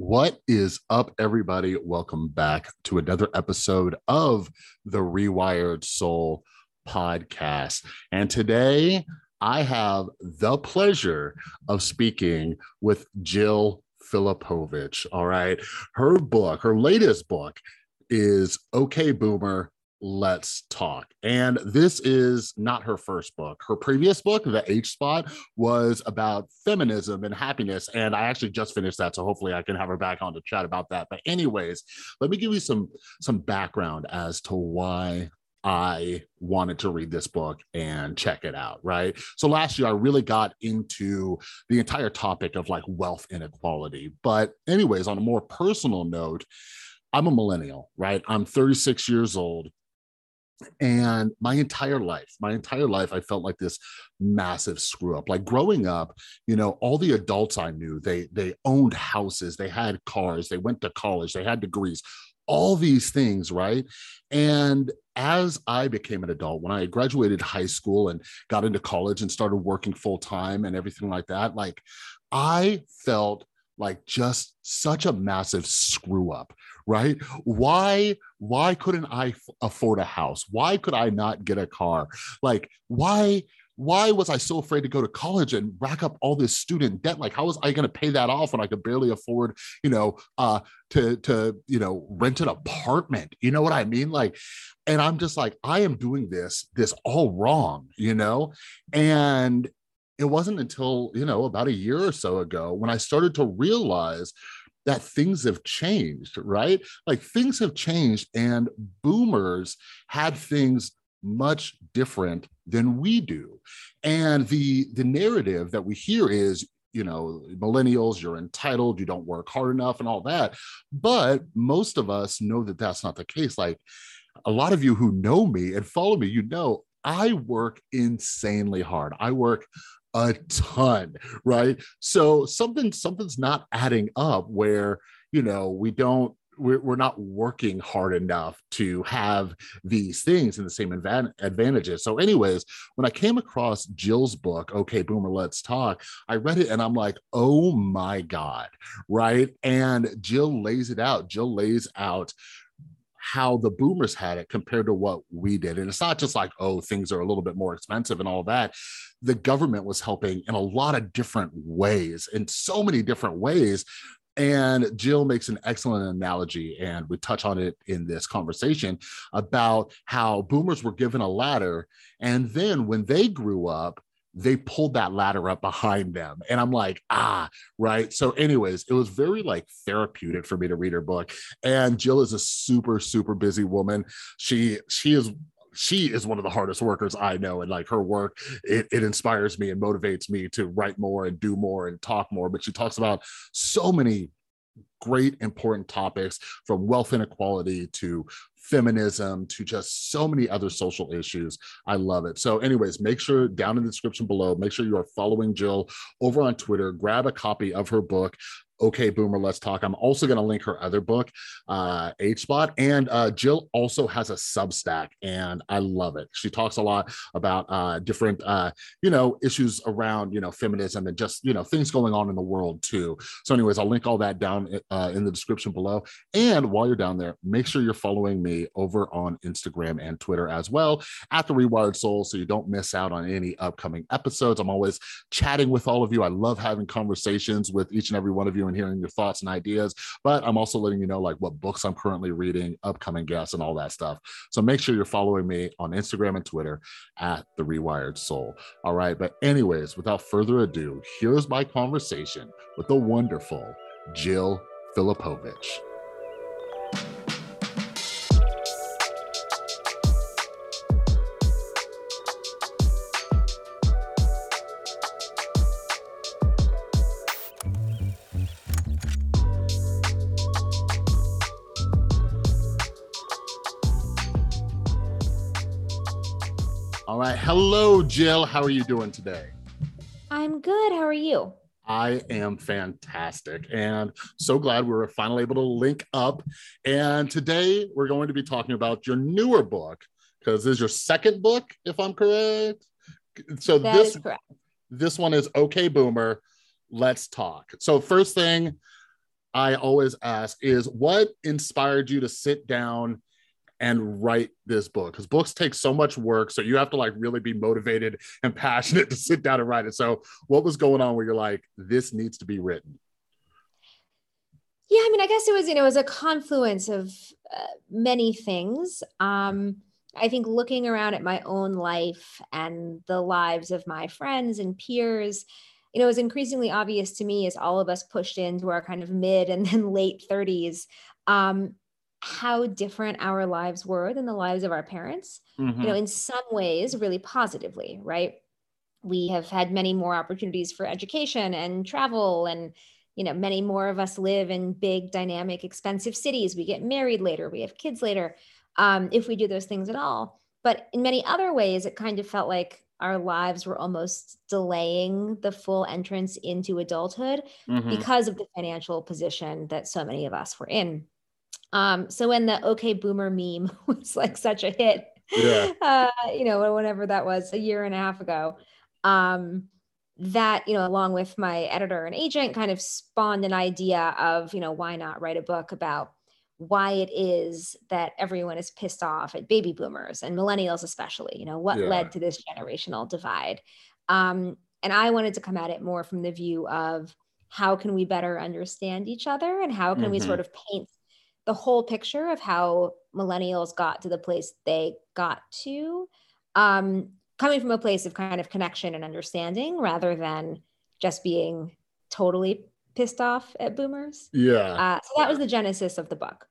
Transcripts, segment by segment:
What is up, everybody? Welcome back to another episode of the Rewired Soul podcast. And today I have the pleasure of speaking with Jill Filipovic. All right. Her book, her latest book is Okay Boomer, Let's Talk. And this is not her first book. Her previous book, The H Spot, was about feminism and happiness. And I actually just finished that. So hopefully I can have her back on to chat about that. But, anyways, let me give you some some background as to why I wanted to read this book and check it out, right? So last year I really got into the entire topic of like wealth inequality. But, anyways, on a more personal note, I'm a millennial, right? I'm 36 years old and my entire life my entire life i felt like this massive screw up. Like growing up you know all the adults i knew they they owned houses they had cars they went to college they had degrees all these things right? And as i became an adult when i graduated high school and got into college and started working full time and everything like that like i felt like just such a massive screw up right why why couldn't i f- afford a house why could i not get a car like why why was I so afraid to go to college and rack up all this student debt? Like, how was I going to pay that off when I could barely afford, you know, uh, to to you know rent an apartment? You know what I mean? Like, and I'm just like, I am doing this this all wrong, you know, and it wasn't until you know about a year or so ago when I started to realize that things have changed, right? Like things have changed, and boomers had things much different than we do. And the the narrative that we hear is you know millennials you're entitled you don't work hard enough and all that but most of us know that that's not the case like a lot of you who know me and follow me you know i work insanely hard i work a ton, right? So something something's not adding up where you know we don't we're, we're not working hard enough to have these things and the same advan- advantages. So, anyways, when I came across Jill's book, Okay, Boomer, Let's Talk, I read it and I'm like, oh my God, right? And Jill lays it out. Jill lays out how the boomers had it compared to what we did. And it's not just like, oh, things are a little bit more expensive and all that. The government was helping in a lot of different ways, in so many different ways. And Jill makes an excellent analogy, and we touch on it in this conversation about how boomers were given a ladder. And then when they grew up, they pulled that ladder up behind them. And I'm like, ah, right. So, anyways, it was very like therapeutic for me to read her book. And Jill is a super, super busy woman. She she is she is one of the hardest workers I know. And like her work, it, it inspires me and motivates me to write more and do more and talk more. But she talks about so many great important topics from wealth inequality to feminism to just so many other social issues. I love it. So, anyways, make sure down in the description below, make sure you are following Jill over on Twitter. Grab a copy of her book. Okay, Boomer, let's talk. I'm also going to link her other book, uh, H Spot. And uh, Jill also has a Substack, and I love it. She talks a lot about uh, different, uh, you know, issues around, you know, feminism and just, you know, things going on in the world too. So, anyways, I'll link all that down uh, in the description below. And while you're down there, make sure you're following me over on Instagram and Twitter as well at the Rewired Soul so you don't miss out on any upcoming episodes. I'm always chatting with all of you. I love having conversations with each and every one of you and hearing your thoughts and ideas. But I'm also letting you know like what books I'm currently reading, upcoming guests, and all that stuff. So make sure you're following me on Instagram and Twitter at the Rewired Soul. All right. But, anyways, without further ado, here's my conversation with the wonderful Jill Filipovic. All right. Hello, Jill. How are you doing today? I'm good. How are you? I am fantastic and so glad we were finally able to link up. And today we're going to be talking about your newer book because this is your second book, if I'm correct. So That this is correct. this one is Okay Boomer. Let's talk. So first thing, I always ask is what inspired you to sit down and write this book? Because books take so much work. So you have to like really be motivated and passionate to sit down and write it. So what was going on where you're like, this needs to be written? Yeah, I mean, I guess it was, you know, it was a confluence of uh, many things. Um, I think looking around at my own life and the lives of my friends and peers, you know, it was increasingly obvious to me as all of us pushed into our kind of mid and then late 30s, um, how different our lives were than the lives of our parents. Mm-hmm. You know, in some ways, really positively, right? We have had many more opportunities for education and travel and you know many more of us live in big dynamic expensive cities we get married later we have kids later um, if we do those things at all but in many other ways it kind of felt like our lives were almost delaying the full entrance into adulthood mm-hmm. because of the financial position that so many of us were in um, so when the okay boomer meme was like such a hit yeah. uh, you know whenever that was a year and a half ago um, that you know along with my editor and agent kind of spawned an idea of you know why not write a book about why it is that everyone is pissed off at baby boomers and millennials especially you know what yeah. led to this generational divide um, and i wanted to come at it more from the view of how can we better understand each other and how can mm-hmm. we sort of paint the whole picture of how millennials got to the place they got to um, coming from a place of kind of connection and understanding rather than just being totally pissed off at boomers. Yeah. Uh, so that was the genesis of the book.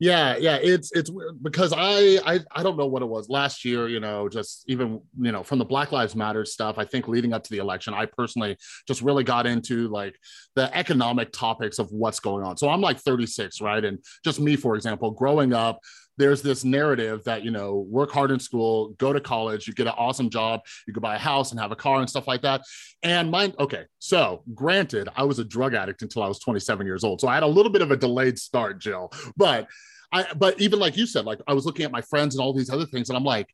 Yeah, yeah, it's it's because I, I I don't know what it was last year. You know, just even you know from the Black Lives Matter stuff. I think leading up to the election, I personally just really got into like the economic topics of what's going on. So I'm like 36, right? And just me, for example, growing up, there's this narrative that you know work hard in school go to college you get an awesome job you could buy a house and have a car and stuff like that and mine okay so granted i was a drug addict until i was 27 years old so i had a little bit of a delayed start jill but i but even like you said like i was looking at my friends and all these other things and i'm like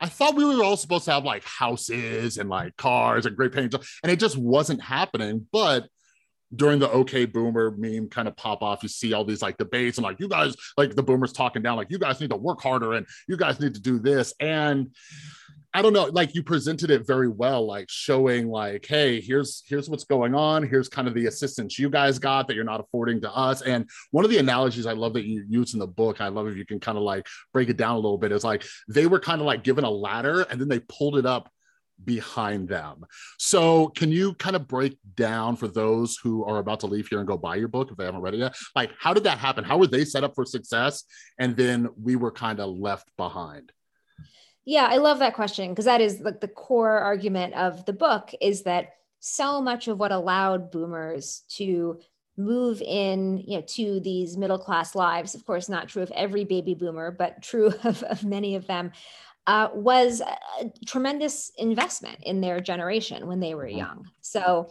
I thought we were all supposed to have like houses and like cars and great paying jobs, and it just wasn't happening. But during the okay boomer meme kind of pop off, you see all these like debates and like you guys, like the boomers talking down, like you guys need to work harder and you guys need to do this. And I don't know, like you presented it very well, like showing like, hey, here's here's what's going on. Here's kind of the assistance you guys got that you're not affording to us. And one of the analogies I love that you use in the book, I love if you can kind of like break it down a little bit, is like they were kind of like given a ladder and then they pulled it up behind them. So, can you kind of break down for those who are about to leave here and go buy your book if they haven't read it yet? Like, how did that happen? How were they set up for success? And then we were kind of left behind. Yeah, I love that question because that is like the core argument of the book is that so much of what allowed boomers to move in you know to these middle class lives of course not true of every baby boomer but true of, of many of them uh, was a tremendous investment in their generation when they were mm-hmm. young. So,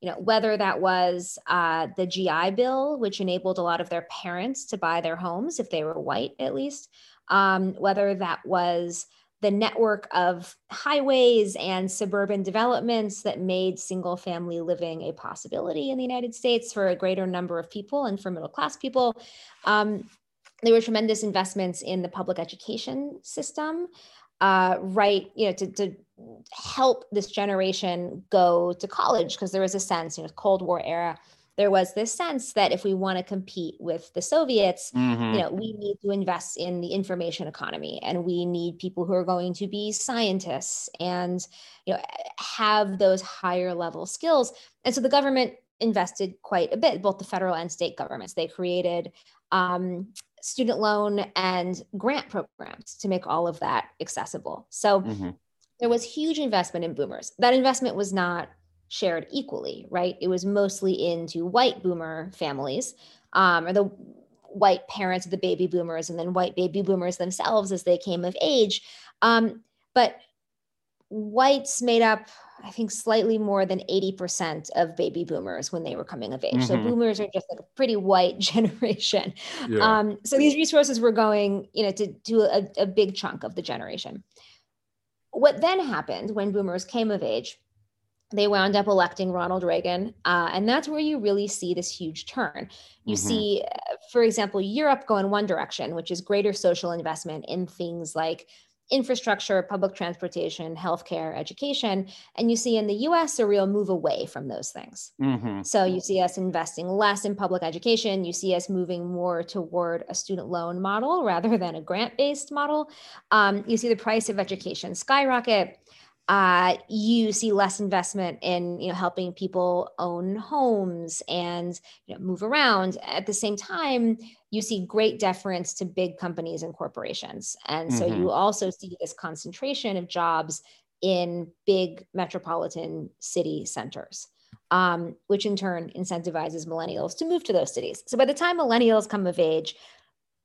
you know, whether that was uh, the GI Bill, which enabled a lot of their parents to buy their homes if they were white, at least, um, whether that was the network of highways and suburban developments that made single family living a possibility in the United States for a greater number of people and for middle class people. Um, there were tremendous investments in the public education system, uh, right? You know, to, to help this generation go to college because there was a sense, you know, Cold War era, there was this sense that if we want to compete with the Soviets, mm-hmm. you know, we need to invest in the information economy and we need people who are going to be scientists and, you know, have those higher level skills. And so the government invested quite a bit, both the federal and state governments. They created um, student loan and grant programs to make all of that accessible. So mm-hmm. there was huge investment in boomers. That investment was not shared equally, right? It was mostly into white boomer families um, or the white parents of the baby boomers and then white baby boomers themselves as they came of age. Um, but whites made up I think slightly more than 80% of baby boomers when they were coming of age. Mm-hmm. So boomers are just like a pretty white generation. Yeah. Um, so these resources were going, you know, to, to a, a big chunk of the generation. What then happened when boomers came of age they wound up electing Ronald Reagan. Uh, and that's where you really see this huge turn. You mm-hmm. see, uh, for example, Europe go in one direction, which is greater social investment in things like infrastructure, public transportation, healthcare, education. And you see in the US a real move away from those things. Mm-hmm. So you see us investing less in public education. You see us moving more toward a student loan model rather than a grant based model. Um, you see the price of education skyrocket uh, you see less investment in you know helping people own homes and you know, move around. At the same time, you see great deference to big companies and corporations, and so mm-hmm. you also see this concentration of jobs in big metropolitan city centers. Um, which in turn incentivizes millennials to move to those cities. So by the time millennials come of age,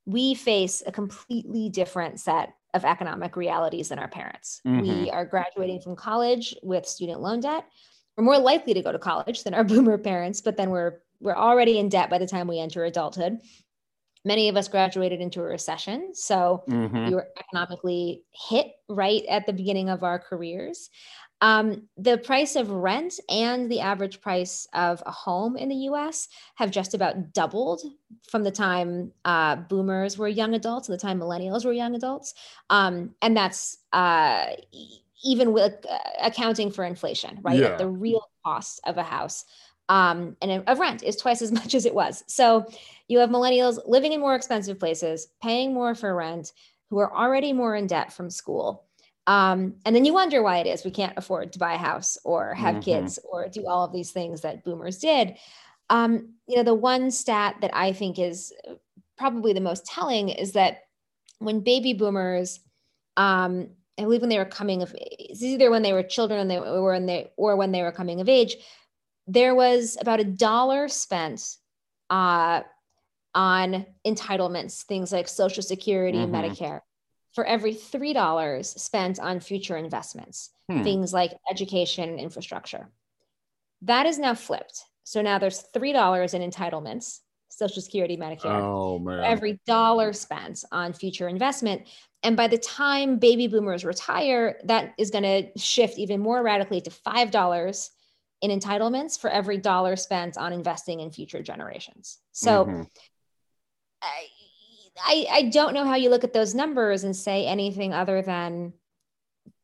we face a completely different set of economic realities than our parents. Mm-hmm. We are graduating from college with student loan debt. We're more likely to go to college than our boomer parents, but then we're we're already in debt by the time we enter adulthood. Many of us graduated into a recession, so mm-hmm. we were economically hit right at the beginning of our careers. Um, the price of rent and the average price of a home in the US have just about doubled from the time uh, boomers were young adults to the time millennials were young adults. Um, and that's uh, even with uh, accounting for inflation, right? Yeah. Like the real cost of a house um, and of rent is twice as much as it was. So you have millennials living in more expensive places, paying more for rent, who are already more in debt from school um, and then you wonder why it is we can't afford to buy a house or have mm-hmm. kids or do all of these things that boomers did. Um, you know, the one stat that I think is probably the most telling is that when baby boomers, um, I believe when they were coming of age, either when they were children and they were when they or when they were coming of age, there was about a dollar spent uh, on entitlements, things like Social Security, mm-hmm. Medicare, for every $3 spent on future investments, hmm. things like education and infrastructure. That is now flipped. So now there's $3 in entitlements, Social Security, Medicare, oh, man. every dollar spent on future investment. And by the time baby boomers retire, that is going to shift even more radically to $5 in entitlements for every dollar spent on investing in future generations. So mm-hmm. I, I, I don't know how you look at those numbers and say anything other than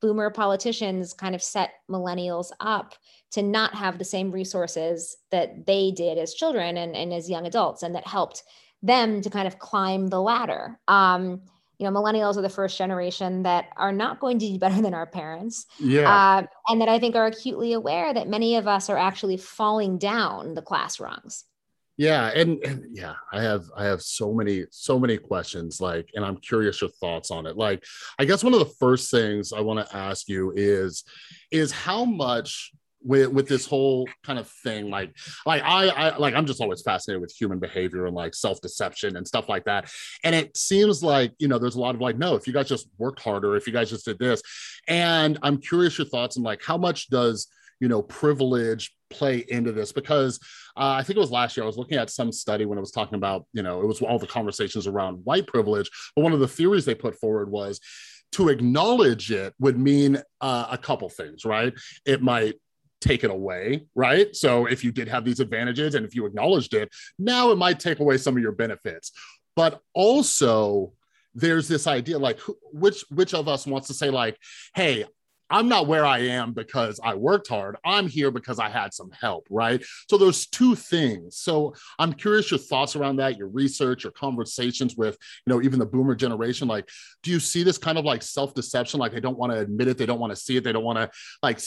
boomer politicians kind of set millennials up to not have the same resources that they did as children and, and as young adults and that helped them to kind of climb the ladder. Um, you know millennials are the first generation that are not going to do better than our parents. Yeah. Uh, and that i think are acutely aware that many of us are actually falling down the class rungs yeah and, and, yeah i have i have so many so many questions like and i'm curious your thoughts on it. Like i guess one of the first things i want to ask you is is how much with with this whole kind of thing like like I, I like i'm just always fascinated with human behavior and like self-deception and stuff like that. And it seems like you know there's a lot of like no if you guys just worked harder if you guys just did this. And i'm curious your thoughts on like how much does you know privilege play into this because uh, I think it was last year I was looking at some study when I was talking about you know it was all the conversations around white privilege, but one of the theories they put forward was to acknowledge it would mean uh, a couple things, right? It might take it away, right? So if you did have these advantages and if you acknowledged it, now it might take away some of your benefits. But also, there's this idea like which which of us wants to say like hey I'm not where I am because I worked hard. I'm here because I had some help, right? So there's two things. So I'm curious your thoughts around that, your research, your conversations with, you know, even the boomer generation. Like, do you see this kind of like self-deception? Like they don't want to admit it, they don't want to see it, they don't want to like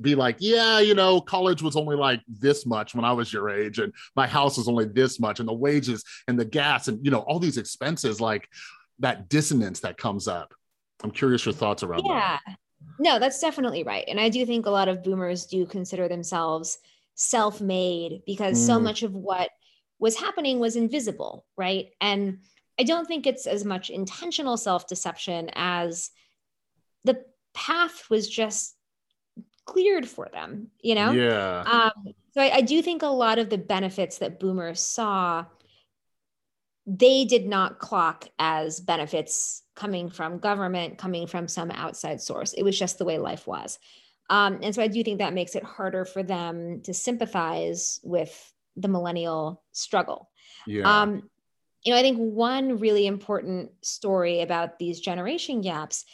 be like, yeah, you know, college was only like this much when I was your age, and my house was only this much, and the wages and the gas and you know all these expenses, like that dissonance that comes up. I'm curious your thoughts around yeah. that. No, that's definitely right. And I do think a lot of boomers do consider themselves self made because mm. so much of what was happening was invisible, right? And I don't think it's as much intentional self deception as the path was just cleared for them, you know? Yeah. Um, so I, I do think a lot of the benefits that boomers saw they did not clock as benefits coming from government, coming from some outside source. It was just the way life was. Um, and so I do think that makes it harder for them to sympathize with the millennial struggle. Yeah. Um, you know, I think one really important story about these generation gaps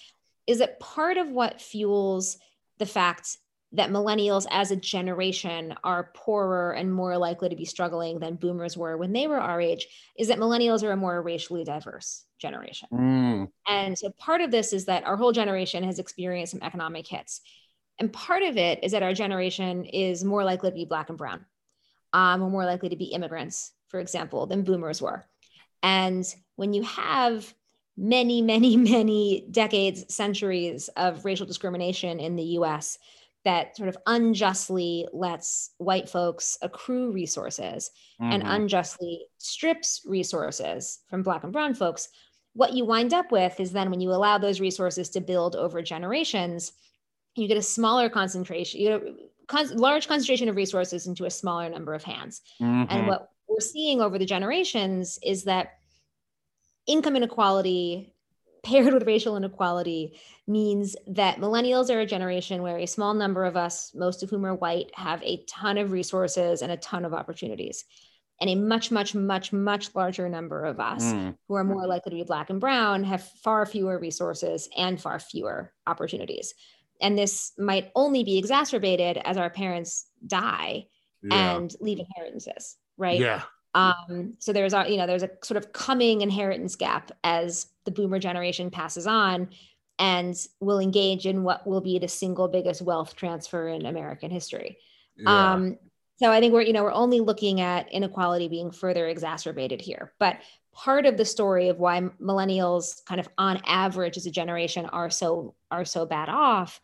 is that part of what fuels the fact that millennials as a generation are poorer and more likely to be struggling than boomers were when they were our age is that millennials are a more racially diverse generation. Mm. And so part of this is that our whole generation has experienced some economic hits. And part of it is that our generation is more likely to be Black and Brown, um, or more likely to be immigrants, for example, than boomers were. And when you have many, many, many decades, centuries of racial discrimination in the US that sort of unjustly lets white folks accrue resources mm-hmm. and unjustly strips resources from Black and Brown folks, what you wind up with is then when you allow those resources to build over generations, you get a smaller concentration, you get a con- large concentration of resources into a smaller number of hands. Mm-hmm. And what we're seeing over the generations is that income inequality paired with racial inequality means that millennials are a generation where a small number of us, most of whom are white, have a ton of resources and a ton of opportunities. And a much, much, much, much larger number of us mm. who are more likely to be Black and Brown have far fewer resources and far fewer opportunities. And this might only be exacerbated as our parents die yeah. and leave inheritances, right? Yeah. Um, so there's a, you know, there's a sort of coming inheritance gap as the boomer generation passes on and will engage in what will be the single biggest wealth transfer in American history. Yeah. Um, so I think we're, you know, we're only looking at inequality being further exacerbated here. But part of the story of why millennials kind of on average as a generation are so are so bad off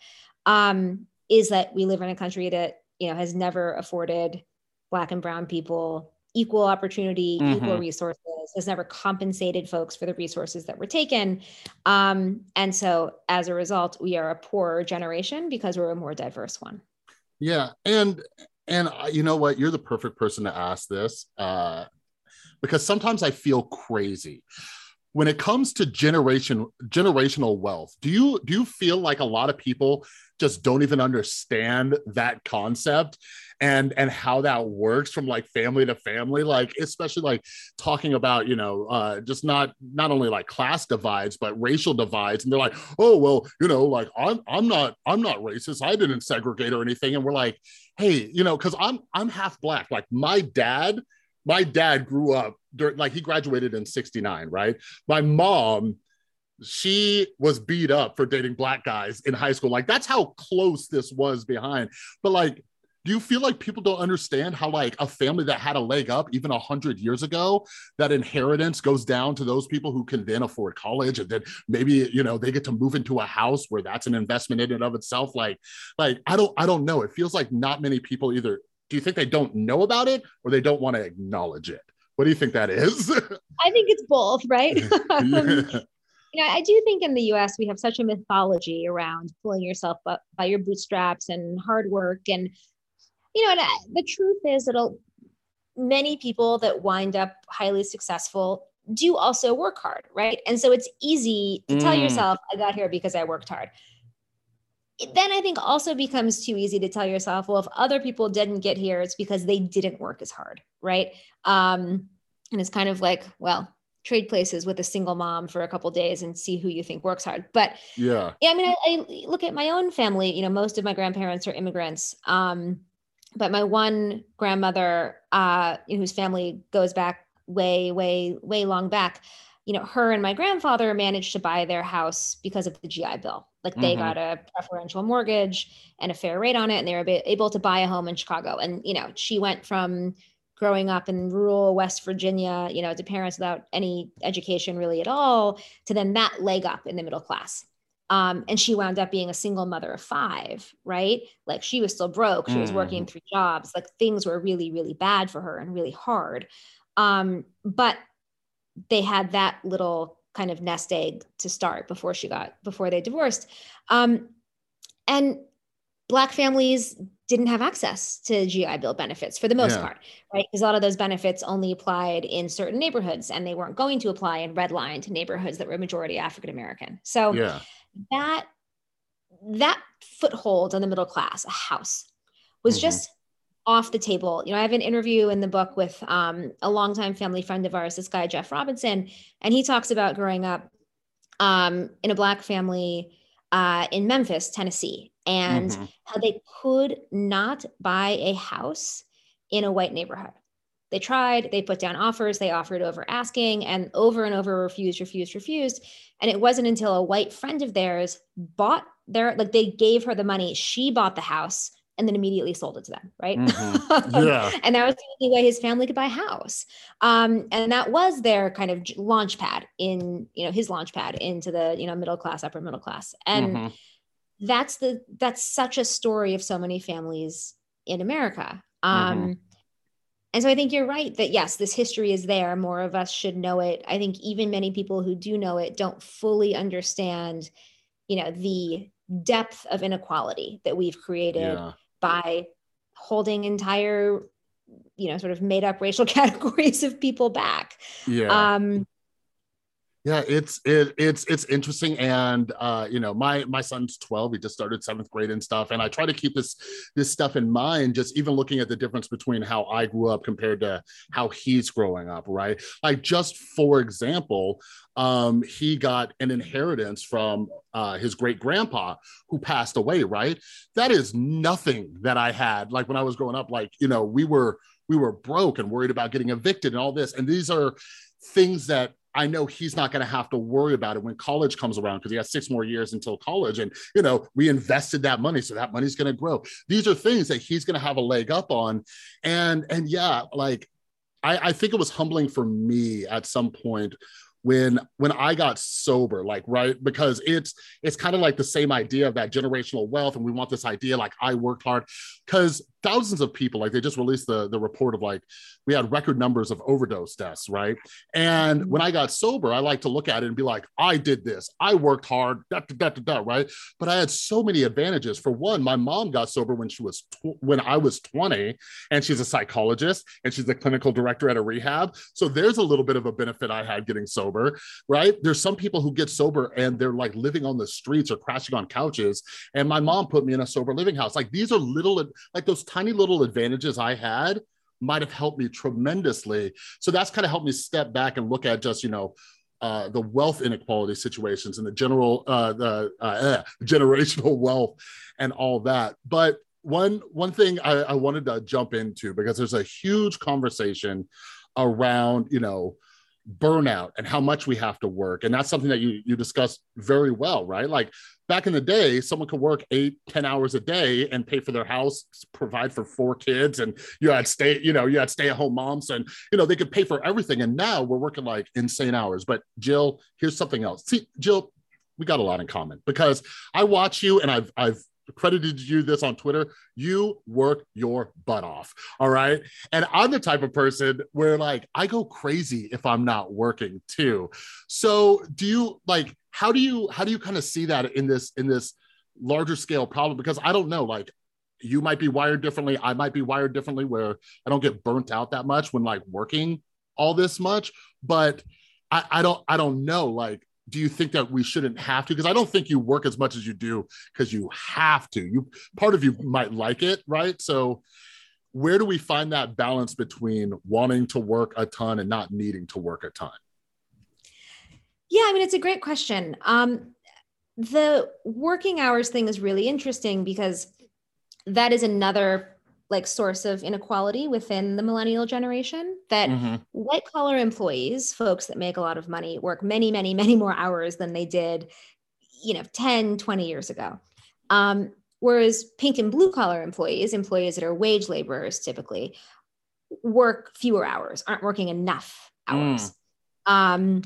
um, is that we live in a country that, you know, has never afforded black and brown people equal opportunity, mm-hmm. equal resources, has never compensated folks for the resources that were taken. Um, and so as a result, we are a poorer generation because we're a more diverse one. Yeah. And and uh, you know what? You're the perfect person to ask this uh, because sometimes I feel crazy when it comes to generation generational wealth. Do you do you feel like a lot of people just don't even understand that concept and and how that works from like family to family? Like especially like talking about you know uh just not not only like class divides but racial divides. And they're like oh well you know like i'm i'm not i'm not racist. I didn't segregate or anything. And we're like hey you know because i'm i'm half black. Like my dad my dad grew up during like he graduated in 69 right? My mom she was beat up for dating black guys in high school. Like that's how close this was behind. But like do you feel like people don't understand how like a family that had a leg up even a hundred years ago that inheritance goes down to those people who can then afford college and then maybe you know they get to move into a house where that's an investment in and of itself? Like like i don't i don't know. It feels like not many people either do you think they don't know about it or they don't want to acknowledge it what do you think that is i think it's both right um, yeah. You know, I do think in the US we have such a mythology around pulling yourself up by your bootstraps and hard work and you know, and uh, the truth is that many people that wind up highly successful do also work hard, right? And so it's easy to mm. tell yourself, I got here because I worked hard. It then I think also becomes too easy to tell yourself, well, if other people didn't get here, it's because they didn't work as hard, right? Um, and it's kind of like, well, trade places with a single mom for a couple days and see who you think works hard. But yeah, yeah, I mean, I, I, look at my own family. You know, most of my grandparents are immigrants. Um, but my one grandmother, uh, whose family goes back way, way, way long back, you know, her and my grandfather managed to buy their house because of the GI Bill. Like they mm-hmm. got a preferential mortgage and a fair rate on it, and they were able to buy a home in Chicago. And you know, she went from growing up in rural West Virginia, you know, to parents without any education really at all, to then that leg up in the middle class. Um, and she wound up being a single mother of five, right? Like she was still broke. She was working mm. three jobs. Like things were really, really bad for her and really hard. Um, but they had that little kind of nest egg to start before she got before they divorced. Um, and black families didn't have access to GI Bill benefits for the most yeah. part, right? Because a lot of those benefits only applied in certain neighborhoods and they weren't going to apply in redlined neighborhoods that were majority African American. So yeah that that foothold on the middle class, a house, was mm-hmm. just off the table. You know, I have an interview in the book with um, a longtime family friend of ours, this guy Jeff Robinson, and he talks about growing up um, in a black family uh, in Memphis, Tennessee, and mm-hmm. how they could not buy a house in a white neighborhood. They tried, they put down offers, they offered over asking, and over and over refused, refused, refused. And it wasn't until a white friend of theirs bought their, like they gave her the money, she bought the house and then immediately sold it to them, right? Mm-hmm. Yeah. and that was the only way his family could buy a house. Um, and that was their kind of launch pad in, you know, his launch pad into the, you know, middle class, upper middle class. And mm-hmm. that's the, that's such a story of so many families in America. Um, mm-hmm. And so I think you're right that yes, this history is there. More of us should know it. I think even many people who do know it don't fully understand, you know, the depth of inequality that we've created yeah by holding entire you know sort of made up racial categories of people back. Yeah. Um yeah it's it, it's it's interesting and uh you know my my son's 12 he just started seventh grade and stuff and i try to keep this this stuff in mind just even looking at the difference between how i grew up compared to how he's growing up right? Like just for example um he got an inheritance from uh his great grandpa who passed away right? That is nothing that i had like when i was growing up like you know we were we were broke and worried about getting evicted and all this and these are things that I know he's not going to have to worry about it when college comes around because he has six more years until college. And, you know, we invested that money. So that money's going to grow. These are things that he's going to have a leg up on. And, and yeah, like I, I think it was humbling for me at some point when when I got sober, like right, because it's it's kind of like the same idea of that generational wealth, and we want this idea like I worked hard, because thousands of people, like they just released the the report of like we had record numbers of overdose deaths, right? And mm-hmm. when I got sober, I like to look at it and be like, I did this, I worked hard, da, da, da, da, right? But I had so many advantages. For one, my mom got sober when she was tw- when I was 20, and she's a psychologist and she's the clinical director at a rehab. So there's a little bit of a benefit I had getting sober, right? There's some people who get sober and they're like living on the streets or crashing on couches. And my mom put me in a sober living house. Like these are little, like those tiny little advantages I had might have helped me tremendously. So that's kind of helped me step back and look at just, you know, uh, the wealth inequality situations and the general, uh, the uh, eh, generational wealth and all that. But one one thing I, I wanted to jump into because there's a huge conversation around, you know, burnout and how much we have to work and that's something that you you discussed very well right like back in the day someone could work eight ten hours a day and pay for their house provide for four kids and you had stay you know you had stay at home moms and you know they could pay for everything and now we're working like insane hours but jill here's something else see jill we got a lot in common because i watch you and i've i've credited you this on Twitter. You work your butt off. All right. And I'm the type of person where like I go crazy if I'm not working too. So do you like how do you how do you kind of see that in this in this larger scale problem? Because I don't know, like you might be wired differently. I might be wired differently where I don't get burnt out that much when like working all this much. But I, I don't I don't know. Like do you think that we shouldn't have to because i don't think you work as much as you do because you have to you part of you might like it right so where do we find that balance between wanting to work a ton and not needing to work a ton yeah i mean it's a great question um, the working hours thing is really interesting because that is another like source of inequality within the millennial generation that mm-hmm. white collar employees folks that make a lot of money work many many many more hours than they did you know 10 20 years ago um, whereas pink and blue collar employees employees that are wage laborers typically work fewer hours aren't working enough hours mm. um,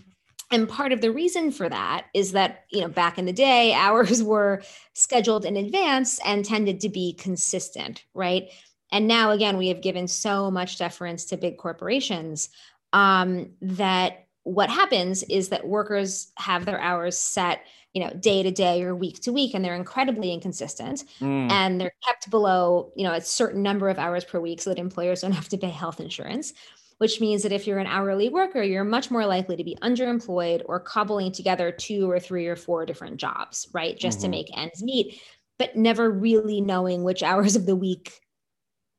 and part of the reason for that is that you know back in the day hours were scheduled in advance and tended to be consistent right and now again we have given so much deference to big corporations um, that what happens is that workers have their hours set you know day to day or week to week and they're incredibly inconsistent mm. and they're kept below you know a certain number of hours per week so that employers don't have to pay health insurance which means that if you're an hourly worker, you're much more likely to be underemployed or cobbling together two or three or four different jobs, right? Just mm-hmm. to make ends meet, but never really knowing which hours of the week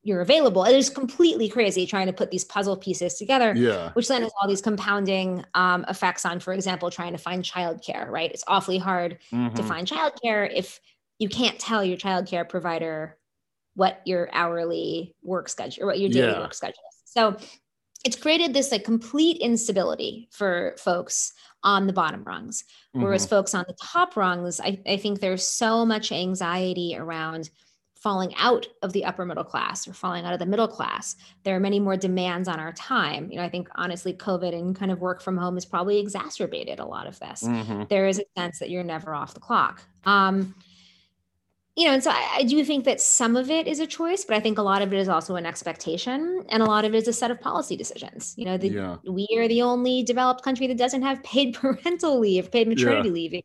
you're available. It is completely crazy trying to put these puzzle pieces together, yeah. which then has all these compounding um, effects on, for example, trying to find childcare, right? It's awfully hard mm-hmm. to find childcare if you can't tell your childcare provider what your hourly work schedule or what your daily yeah. work schedule is. So it's created this like complete instability for folks on the bottom rungs. Whereas mm-hmm. folks on the top rungs, I, I think there's so much anxiety around falling out of the upper middle class or falling out of the middle class. There are many more demands on our time. You know, I think honestly, COVID and kind of work from home has probably exacerbated a lot of this. Mm-hmm. There is a sense that you're never off the clock. Um, you know, and so I, I, do think that some of it is a choice, but I think a lot of it is also an expectation, and a lot of it is a set of policy decisions. You know, the, yeah. we are the only developed country that doesn't have paid parental leave, paid maternity yeah. leave.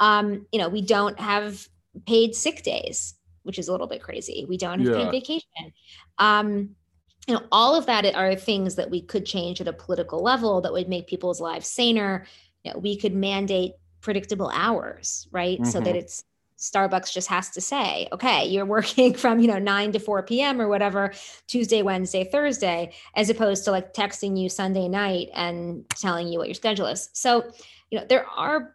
Um, you know, we don't have paid sick days which is a little bit crazy. We don't have yeah. paid vacation. Um, you know, all of that are things that we could change at a political level that would make people's lives saner. You know, we could mandate predictable hours, right? Mm-hmm. So that mm-hmm. it's Starbucks just has to say, okay, you're working from, you know, 9 to 4 p.m. or whatever, Tuesday, Wednesday, Thursday, as opposed to like texting you Sunday night and telling you what your schedule is. So, you know, there are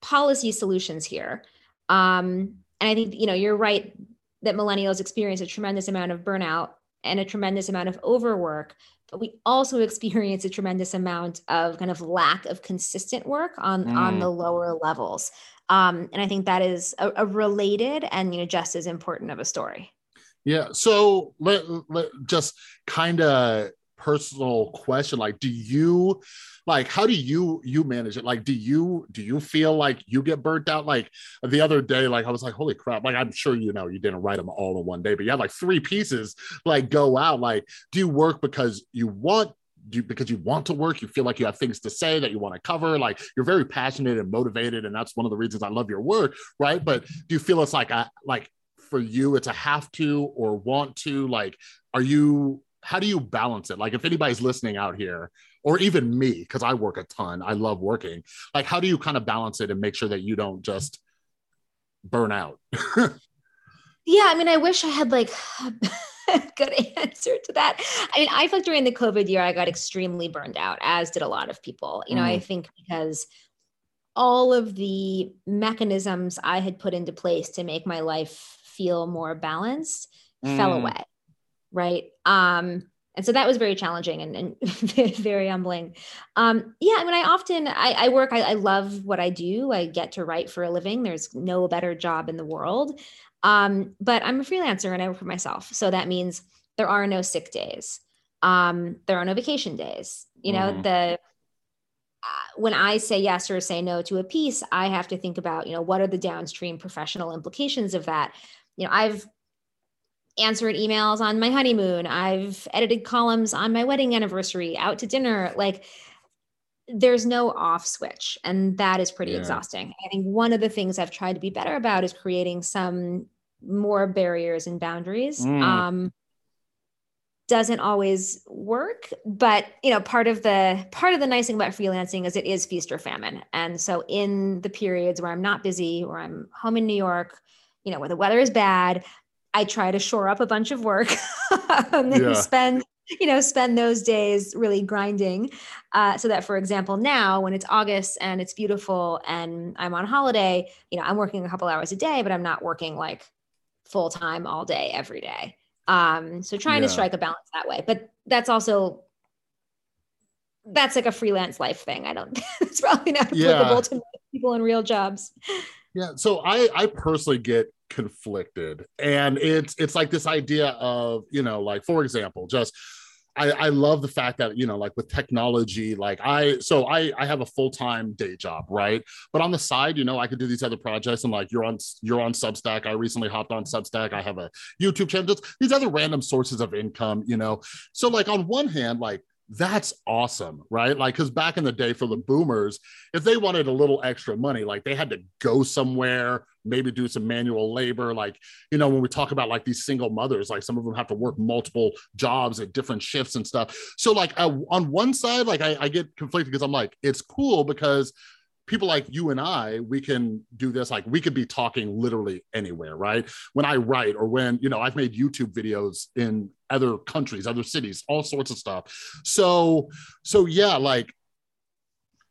policy solutions here. Um, and I think, you know, you're right that millennials experience a tremendous amount of burnout and a tremendous amount of overwork, but we also experience a tremendous amount of kind of lack of consistent work on, mm. on the lower levels. Um, and I think that is a, a related and, you know, just as important of a story. Yeah. So let, let just kind of personal question like do you like how do you you manage it like do you do you feel like you get burnt out like the other day like i was like holy crap like i'm sure you know you didn't write them all in one day but you had like three pieces like go out like do you work because you want you, because you want to work you feel like you have things to say that you want to cover like you're very passionate and motivated and that's one of the reasons i love your work right but do you feel it's like a like for you it's a have to or want to like are you how do you balance it? Like if anybody's listening out here, or even me, because I work a ton, I love working. Like, how do you kind of balance it and make sure that you don't just burn out? yeah, I mean, I wish I had like good answer to that. I mean, I felt during the COVID year, I got extremely burned out, as did a lot of people. You know, mm. I think because all of the mechanisms I had put into place to make my life feel more balanced mm. fell away right um and so that was very challenging and, and very humbling um yeah i mean i often i, I work I, I, love what i do i get to write for a living there's no better job in the world um but i'm a freelancer and i work for myself so that means there are no sick days um there are no vacation days you know mm. the uh, when I say yes or say no to a piece, I have to think about, you know, what are the downstream professional implications of that? You know, I've answered emails on my honeymoon. I've edited columns on my wedding anniversary, out to dinner. Like there's no off switch. And that is pretty yeah. exhausting. I think one of the things I've tried to be better about is creating some more barriers and boundaries. Mm. Um, doesn't always work but you know part of the part of the nice thing about freelancing is it is feast or famine and so in the periods where i'm not busy or i'm home in new york you know where the weather is bad I try to shore up a bunch of work and yeah. spend you know spend those days really grinding. Uh, so that for example now when it's august and it's beautiful and i'm on holiday you know i'm working a couple hours a day but i'm not working like full time all day every day. Um, so trying yeah. to strike a balance that way. But that's also that's like a freelance life thing. I don't it's probably not applicable yeah. to people in real jobs. Yeah so i i personally get conflicted. And it's it's like this idea of you know like for example just I, I love the fact that you know like with technology like i so i i have a full-time day job right? But on the side you know i could do these other projects. And like you're on you're on substack. I recently hopped on substack. I have a youtube channel. These other random sources of income you know? So like on one hand like that's awesome, right? Like, because back in the day for the boomers, if they wanted a little extra money, like they had to go somewhere, maybe do some manual labor. Like, you know, when we talk about like these single mothers, like some of them have to work multiple jobs at different shifts and stuff. So, like, uh, on one side, like, I, I get conflicted because I'm like, it's cool because people like you and I, we can do this. Like we could be talking literally anywhere, right? When I write or when, you know, I've made YouTube videos in other countries, other cities, all sorts of stuff. So, so yeah, like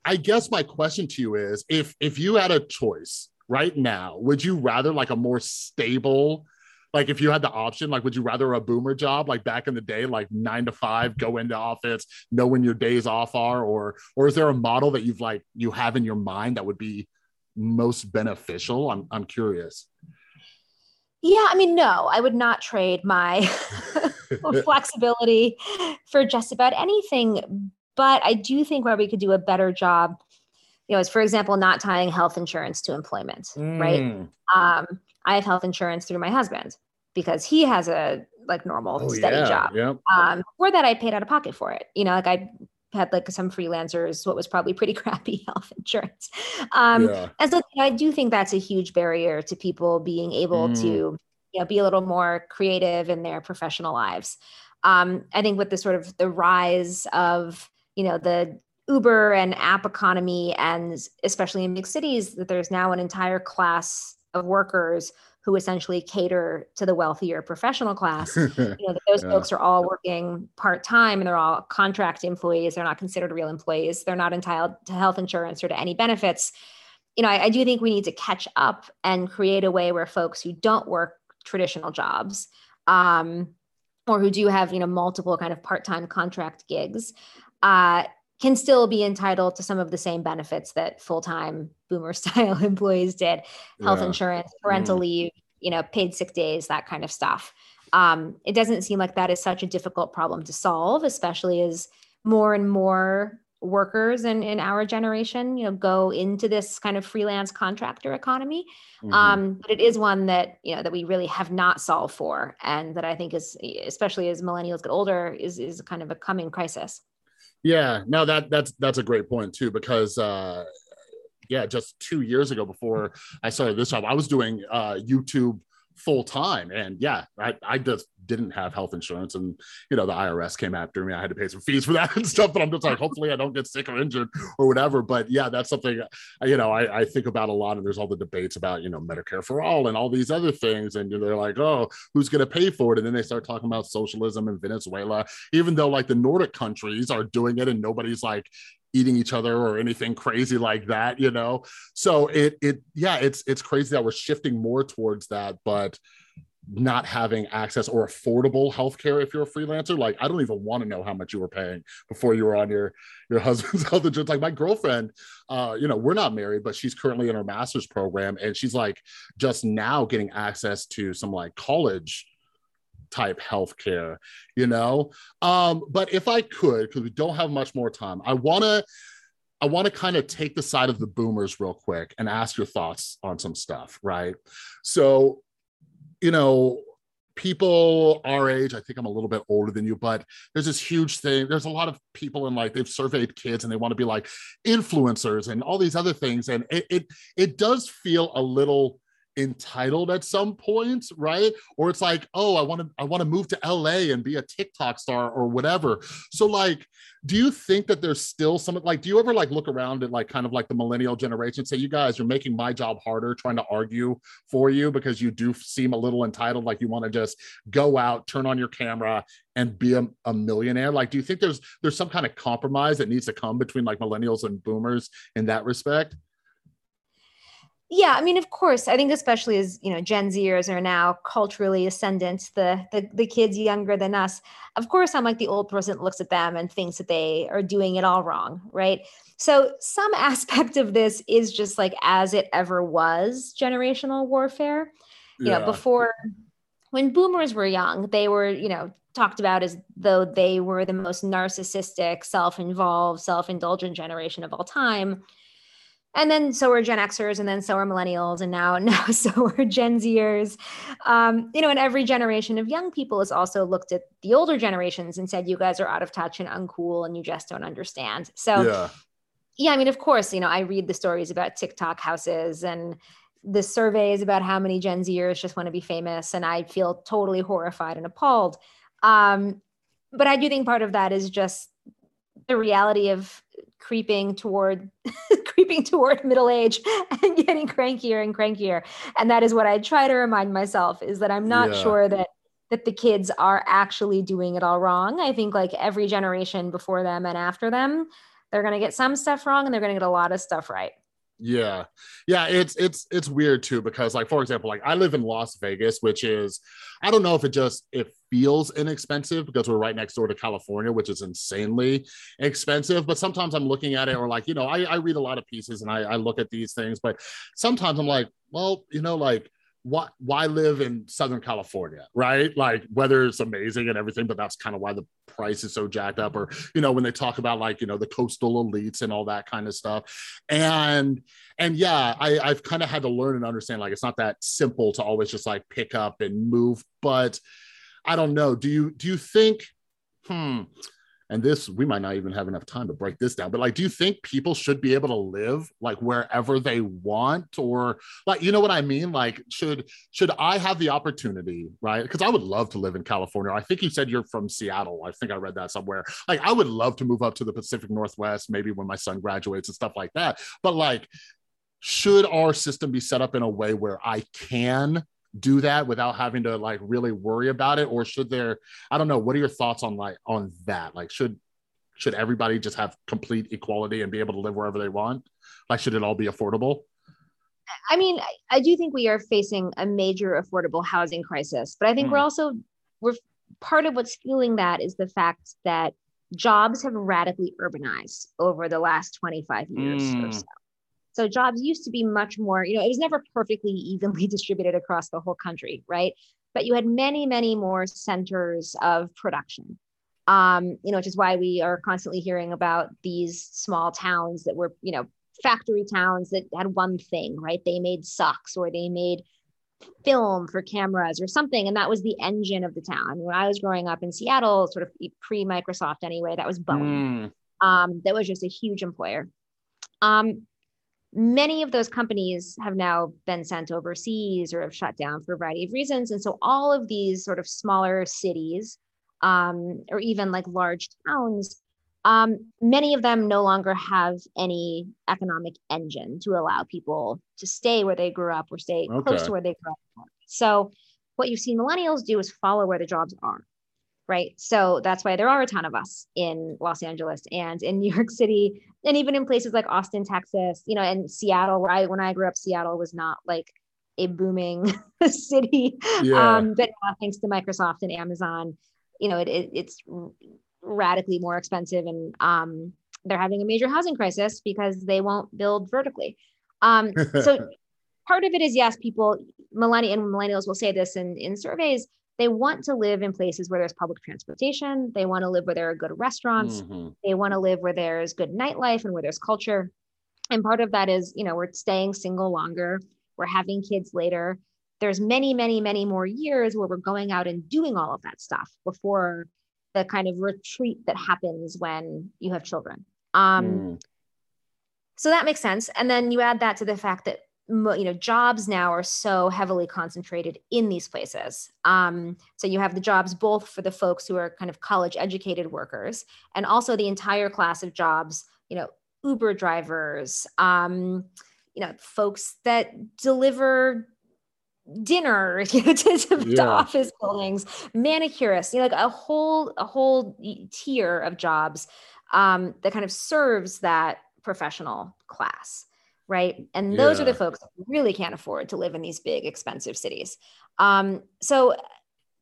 I guess my question to you is if if you had a choice right now, would you rather like a more stable like if you had the option like would you rather a boomer job like back in the day like nine to five go into office know when your days off are? Or or is there a model that you've like you have in your mind that would be most beneficial? I'm, I'm curious. Yeah i mean no i would not trade my flexibility for just about anything. But i do think where we could do a better job you know is for example not tying health insurance to employment mm. right um I have health insurance through my husband because he has a like normal oh, steady yeah, job. Yeah. Um, for that, I paid out of pocket for it. You know, like I had like some freelancers, what was probably pretty crappy health insurance. Um, yeah. And so I do think that's a huge barrier to people being able mm. to, you know, be a little more creative in their professional lives. Um, I think with the sort of the rise of, you know, the Uber and app economy, and especially in big cities, that there's now an entire class of workers who essentially cater to the wealthier professional class. you know, those yeah. folks are all working part time and they're all contract employees. They're not considered real employees. They're not entitled to health insurance or to any benefits. You know, I, I do think we need to catch up and create a way where folks who don't work traditional jobs um, or who do have you know multiple kind of part-time contract gigs uh, can still be entitled to some of the same benefits that full-time boomer style employees did health yeah. insurance parental mm. leave you know paid sick days that kind of stuff um, it doesn't seem like that is such a difficult problem to solve especially as more and more workers in, in our generation you know go into this kind of freelance contractor economy mm-hmm. um, but it is one that you know that we really have not solved for and that i think is especially as millennials get older is is kind of a coming crisis yeah, no, that that's that's a great point too, because uh yeah, just two years ago before I started this job, I was doing uh YouTube full time. And yeah, I, I just didn't have health insurance. And, you know, the IRS came after me. I had to pay some fees for that and stuff. But I'm just like, hopefully I don't get sick or injured or whatever. But yeah, that's something, you know, I, I think about a lot. And there's all the debates about, you know, Medicare for all and all these other things. And they're like, oh, who's going to pay for it? And then they start talking about socialism in Venezuela, even though like the Nordic countries are doing it and nobody's like, eating each other or anything crazy like that you know? So it it yeah it's it's crazy that we're shifting more towards that but not having access or affordable healthcare if you're a freelancer. Like i don't even want to know how much you were paying before you were on your your husband's health insurance. Like my girlfriend uh you know we're not married but she's currently in her master's program and she's like just now getting access to some like college type healthcare, you know. Um, but if I could, because we don't have much more time, I want to. I want to kind of take the side of the boomers real quick and ask your thoughts on some stuff, right? So, you know, people our age, I think I'm a little bit older than you, but there's this huge thing. There's a lot of people in like they've surveyed kids and they want to be like influencers and all these other things. And it it, it does feel a little entitled at some points, right? Or it's like, oh, I want to I want to move to LA and be a TikTok star or whatever. So like, do you think that there's still some like do you ever like look around at like kind of like the millennial generation say you guys you're making my job harder trying to argue for you because you do seem a little entitled like you want to just go out, turn on your camera and be a, a millionaire? Like do you think there's there's some kind of compromise that needs to come between like millennials and boomers in that respect? Yeah i mean of course i think especially as you know gen zers are now culturally ascendant the, the the kids younger than us of course i'm like the old person that looks at them and thinks that they are doing it all wrong right? So some aspect of this is just like as it ever was generational warfare. You yeah. know before when boomers were young they were you know talked about as though they were the most narcissistic self-involved self-indulgent generation of all time and then so are Gen Xers, and then so are millennials, and now now so are Gen Zers. Um, you know, and every generation of young people has also looked at the older generations and said, "You guys are out of touch and uncool, and you just don't understand." So, yeah, yeah I mean, of course, you know, I read the stories about TikTok houses and the surveys about how many Gen Zers just want to be famous, and I feel totally horrified and appalled. Um, but I do think part of that is just the reality of creeping toward creeping toward middle age and getting crankier and crankier. And that is what i try to remind myself is that i'm not yeah. sure that that the kids are actually doing it all wrong. I think like every generation before them and after them they're going to get some stuff wrong and they're going to get a lot of stuff right yeah. Yeah it's it's it's weird too because like for example like i live in las vegas which is i don't know if it just it feels inexpensive because we're right next door to california which is insanely expensive but sometimes i'm looking at it or like you know i, I read a lot of pieces and I, I look at these things but sometimes i'm like well you know like why why live in Southern California, right? Like weather is amazing and everything, but that's kind of why the price is so jacked up. Or you know when they talk about like you know the coastal elites and all that kind of stuff, and and yeah, I, I've kind of had to learn and understand like it's not that simple to always just like pick up and move. But I don't know. Do you do you think? Hmm and this we might not even have enough time to break this down but like do you think people should be able to live like wherever they want? Or like you know what i mean? Like should should i have the opportunity right? Because i would love to live in california. I think you said you're from seattle. I think i read that somewhere. Like i would love to move up to the pacific northwest maybe when my son graduates and stuff like that. But like should our system be set up in a way where i can do that without having to like really worry about it? Or should there i don't know what are your thoughts on like on that? Like should should everybody just have complete equality and be able to live wherever they want? Like should it all be affordable? I mean i do think we are facing a major affordable housing crisis but i think mm. we're also we're part of what's fueling that is the fact that jobs have radically urbanized over the last 25 years mm. or so so jobs used to be much more, you know, it was never perfectly evenly distributed across the whole country, right? But you had many, many more centers of production. Um, you know, which is why we are constantly hearing about these small towns that were, you know, factory towns that had one thing, right? They made socks or they made film for cameras or something. And that was the engine of the town. When I was growing up in Seattle, sort of pre Microsoft anyway, that was Boeing. Mm. Um, that was just a huge employer. Um, many of those companies have now been sent overseas or have shut down for a variety of reasons. And so all of these sort of smaller cities um, or even like large towns, um, many of them no longer have any economic engine to allow people to stay where they grew up or stay okay. close to where they grew up. So what you've seen millennials do is follow where the jobs are right? So that's why there are a ton of us in Los Angeles and in New York City, and even in places like Austin, Texas, you know, and Seattle. Where I when I grew up, Seattle was not like a booming city, yeah. um, but now, thanks to Microsoft and Amazon, you know, it, it, it's radically more expensive, and um, they're having a major housing crisis because they won't build vertically. Um, so part of it is yes, people millennial and millennials will say this in in surveys they want to live in places where there's public transportation. They want to live where there are good restaurants. Mm-hmm. They want to live where there's good nightlife and where there's culture. And part of that is, you know, we're staying single longer, we're having kids later. There's many, many, many more years where we're going out and doing all of that stuff before the kind of retreat that happens when you have children. Um, mm. So that makes sense. And then you add that to the fact that you know jobs now are so heavily concentrated in these places um, so you have the jobs both for the folks who are kind of college educated workers and also the entire class of jobs you know uber drivers um, you know folks that deliver dinner you know, to, to, yeah. office buildings manicurists you know like a whole a whole tier of jobs um, that kind of serves that professional class right? And those yeah. are the folks that really can't afford to live in these big, expensive cities. Um, so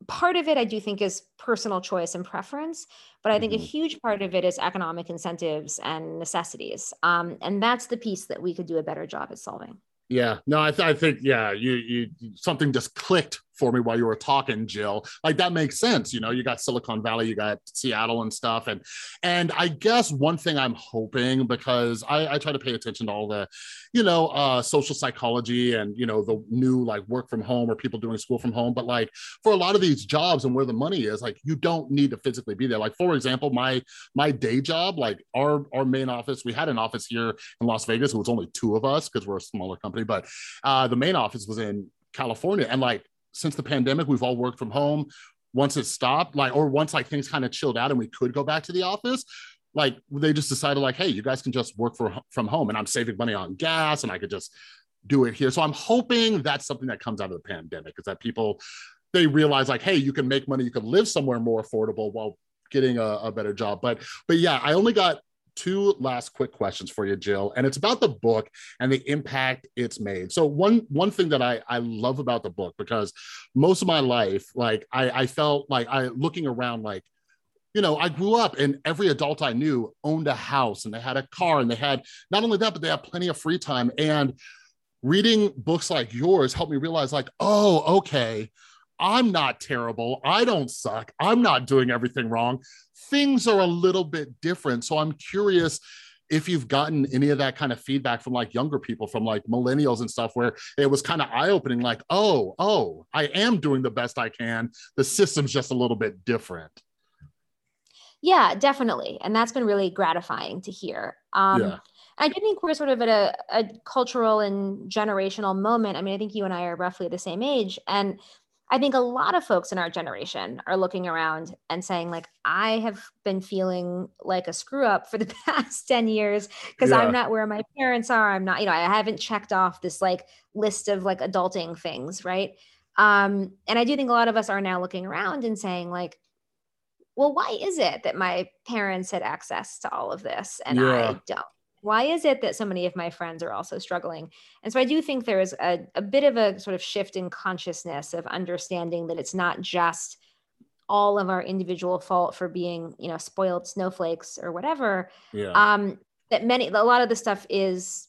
part of it, I do think, is personal choice and preference, but I think mm-hmm. a huge part of it is economic incentives and necessities. Um, and that's the piece that we could do a better job at solving. Yeah, no, I, th- I think yeah, you you something just clicked for me while you were talking, Jill. Like that makes sense. You know, you got Silicon Valley, you got Seattle and stuff. And and I guess one thing I'm hoping because I, I try to pay attention to all the, you know, uh, social psychology and you know the new like work from home or people doing school from home. But like for a lot of these jobs and where the money is, like you don't need to physically be there. Like for example, my my day job, like our our main office, we had an office here in Las Vegas. It was only two of us because we're a smaller company, but uh, the main office was in California. And like since the pandemic, we've all worked from home. Once it stopped, like, or once like things kind of chilled out and we could go back to the office, like they just decided, like, hey, you guys can just work for, from home and I'm saving money on gas and I could just do it here. So I'm hoping that's something that comes out of the pandemic is that people they realize like, hey, you can make money, you can live somewhere more affordable while getting a, a better job. But but yeah, I only got two last quick questions for you, Jill, and it's about the book and the impact it's made. So one one thing that I I love about the book because most of my life, like I, I felt like I looking around like you know, I grew up and every adult I knew owned a house and they had a car and they had not only that, but they had plenty of free time. And reading books like yours helped me realize, like, oh, okay, I'm not terrible. I don't suck. I'm not doing everything wrong. Things are a little bit different. So I'm curious if you've gotten any of that kind of feedback from like younger people, from like millennials and stuff, where it was kind of eye opening like, oh, oh, I am doing the best I can. The system's just a little bit different. Yeah, definitely. And that's been really gratifying to hear. Um, yeah. I do think we're sort of at a, a cultural and generational moment. I mean, I think you and I are roughly the same age. And I think a lot of folks in our generation are looking around and saying, like, I have been feeling like a screw up for the past 10 years because yeah. I'm not where my parents are. I'm not, you know, I haven't checked off this like list of like adulting things, right? Um, and I do think a lot of us are now looking around and saying, like, well, why is it that my parents had access to all of this and yeah. I don't? Why is it that so many of my friends are also struggling? And so i do think there is a, a bit of a sort of shift in consciousness of understanding that it's not just all of our individual fault for being you know spoiled snowflakes or whatever. Yeah. um that many a lot of the stuff is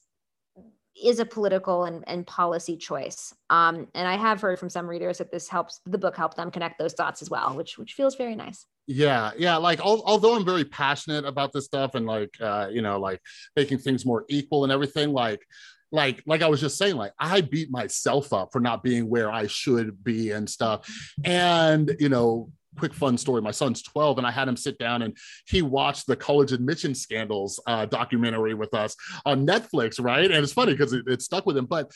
is a political and, and policy choice. Um and i have heard from some readers that this helps the book help them connect those dots as well which which feels very nice yeah yeah like al- although i'm very passionate about this stuff and like uh you know like making things more equal and everything like like like i was just saying like i beat myself up for not being where i should be and stuff. And you know quick fun story my son's 12 and i had him sit down and he watched the college admission scandals uh, documentary with us on netflix right? And it's funny because it, it stuck with him but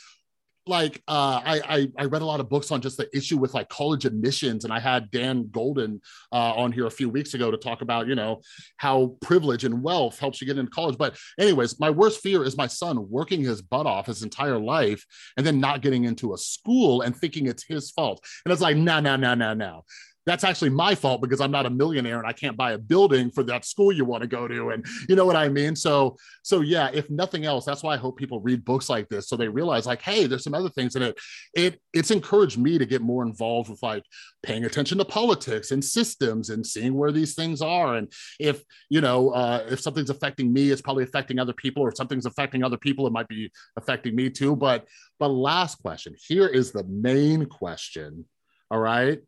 like uh, I, I, I read a lot of books on just the issue with like college admissions, and I had Dan Golden uh, on here a few weeks ago to talk about you know how privilege and wealth helps you get into college. But anyways, my worst fear is my son working his butt off his entire life and then not getting into a school and thinking it's his fault. And it's like no no no no no that's actually my fault because I'm not a millionaire and I can't buy a building for that school you want to go to. And you know what I mean? So, so yeah, if nothing else, that's why I hope people read books like this. So they realize like, Hey, there's some other things in it. It it's encouraged me to get more involved with like paying attention to politics and systems and seeing where these things are. And if, you know, uh, if something's affecting me, it's probably affecting other people or if something's affecting other people, it might be affecting me too. But, but last question here is the main question. All right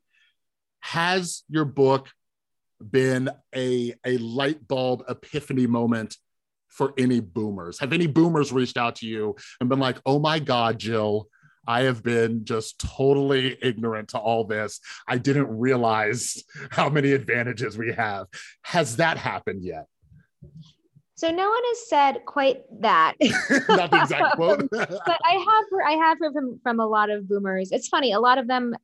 has your book been a, a light bulb epiphany moment for any boomers? Have any boomers reached out to you and been like, oh my God, Jill, I have been just totally ignorant to all this. I didn't realize how many advantages we have. Has that happened yet? So no one has said quite that. Not the exact quote. but I have I have heard from from a lot of boomers. It's funny, a lot of them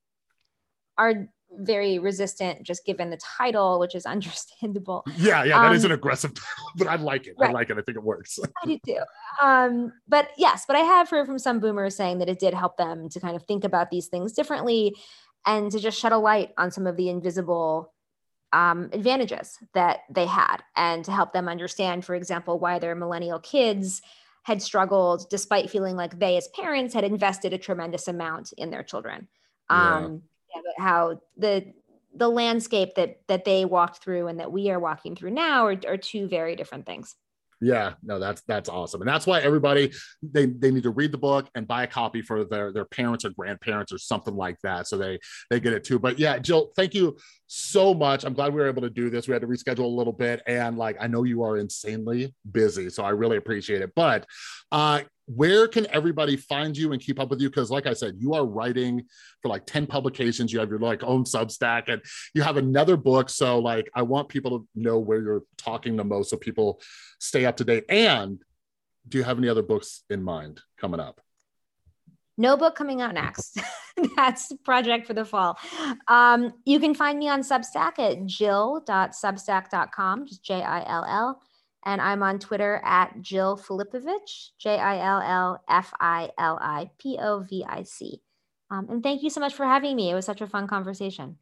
are very resistant just given the title which is understandable. Yeah yeah that um, is an aggressive title but i like it. Right. i like it. I think it works. I do too. Um, but yes but i have heard from some boomers saying that it did help them to kind of think about these things differently and to just shed a light on some of the invisible um, advantages that they had and to help them understand for example why their millennial kids had struggled despite feeling like they as parents had invested a tremendous amount in their children. Um, yeah, how the the landscape that that they walked through and that we are walking through now are, are two very different things Yeah, no, that's that's awesome, and that's why everybody they they need to read the book and buy a copy for their their parents or grandparents or something like that, so they they get it too. But yeah, Jill, thank you so much. I'm glad we were able to do this. We had to reschedule a little bit, and like I know you are insanely busy, so I really appreciate it. But uh, where can everybody find you and keep up with you? Because, like I said, you are writing for like 10 publications. You have your like own Substack and you have another book. So, like, I want people to know where you're talking the most so people stay up to date. And do you have any other books in mind coming up? No book coming out next. That's project for the fall. Um, you can find me on Substack at jill.substack.com, just J I L L. And I'm on Twitter at Jill Filipovic, J I L L F I L I P O V I C. Um, and thank you so much for having me. It was such a fun conversation.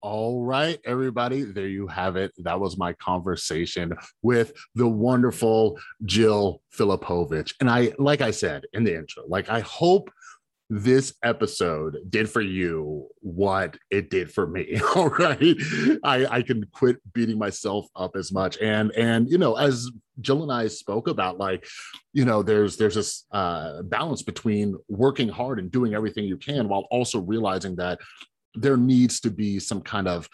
All right, everybody, there you have it. That was my conversation with the wonderful Jill Filipovic. And I, like I said in the intro, like I hope this episode did for you what it did for me all right i i can quit beating myself up as much and and you know as jill and i spoke about like you know there's there's this uh balance between working hard and doing everything you can while also realizing that there needs to be some kind of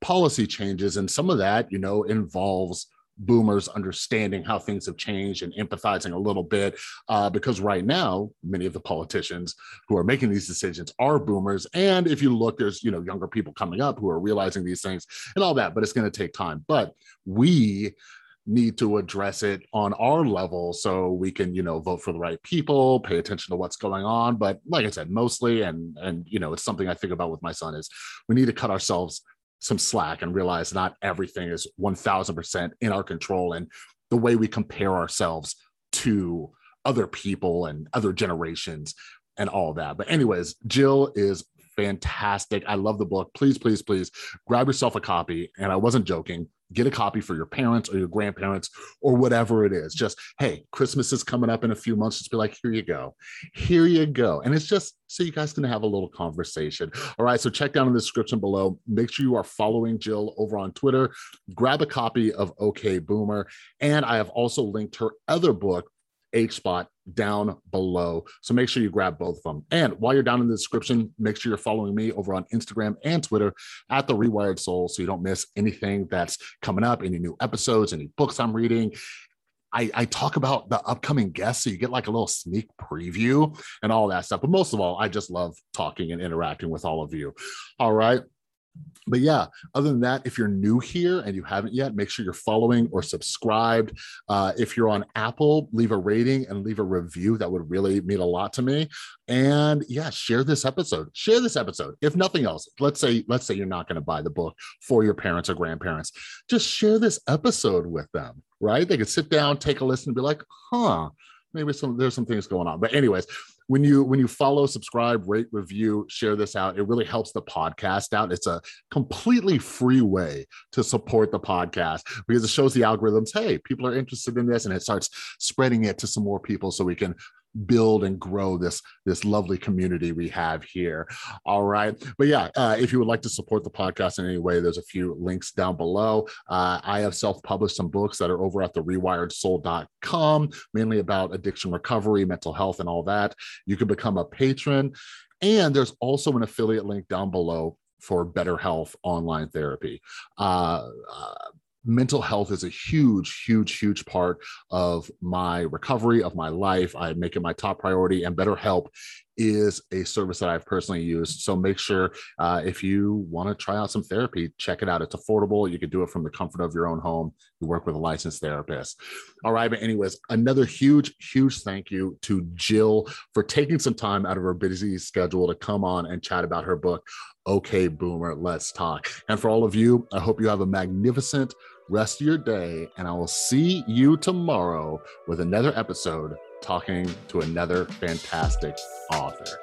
policy changes. And some of that you know involves boomers understanding how things have changed and empathizing a little bit uh, because right now many of the politicians who are making these decisions are boomers. And if you look there's you know younger people coming up who are realizing these things and all that but it's going to take time. But we need to address it on our level so we can you know vote for the right people pay attention to what's going on but like i said mostly and and you know it's something i think about with my son is we need to cut ourselves some slack and realize not everything is 1000% in our control and the way we compare ourselves to other people and other generations and all that. But, anyways, Jill is fantastic. I love the book. Please, please, please grab yourself a copy. And I wasn't joking get a copy for your parents or your grandparents or whatever it is. Just, hey, Christmas is coming up in a few months. Just be like, here you go. Here you go. And it's just so you guys can have a little conversation. All right. So check down in the description below. Make sure you are following Jill over on Twitter. Grab a copy of OK Boomer. And I have also linked her other book, H spot down below. So make sure you grab both of them. And while you're down in the description, make sure you're following me over on Instagram and Twitter at The Rewired Soul so you don't miss anything that's coming up, any new episodes, any books I'm reading. I, I, talk about the upcoming guests, so you get like a little sneak preview and all that stuff. But most of all, I just love talking and interacting with all of you. All right but yeah, other than that, if you're new here and you haven't yet, make sure you're following or subscribed. Uh, if you're on Apple, leave a rating and leave a review. That would really mean a lot to me. And yeah, share this episode. Share this episode. If nothing else, let's say let's say you're not going to buy the book for your parents or grandparents. Just share this episode with them. Right? They could sit down, take a listen, and be like, "Huh." Maybe some there's some things going on. But anyways, when you when you follow subscribe rate review share this out it really helps the podcast out it's a completely free way to support the podcast because it shows the algorithms hey people are interested in this and it starts spreading it to some more people so we can build and grow this this lovely community we have here. All right. But yeah uh, if you would like to support the podcast in any way there's a few links down below. Uh, i have self-published some books that are over at the rewiredsoul.com mainly about addiction recovery mental health and all that. You can become a patron. And there's also an affiliate link down below for BetterHelp online therapy. Uh, uh mental health is a huge, huge, huge part of my recovery, of my life. I make it my top priority, and BetterHelp is a service that I've personally used. So make sure uh, if you want to try out some therapy, check it out. It's affordable. You can do it from the comfort of your own home. You work with a licensed therapist. All right. But, anyways, another huge, huge thank you to Jill for taking some time out of her busy schedule to come on and chat about her book, OK Boomer, Let's Talk. And for all of you, I hope you have a magnificent rest of your day. And I will see you tomorrow with another episode talking to another fantastic author.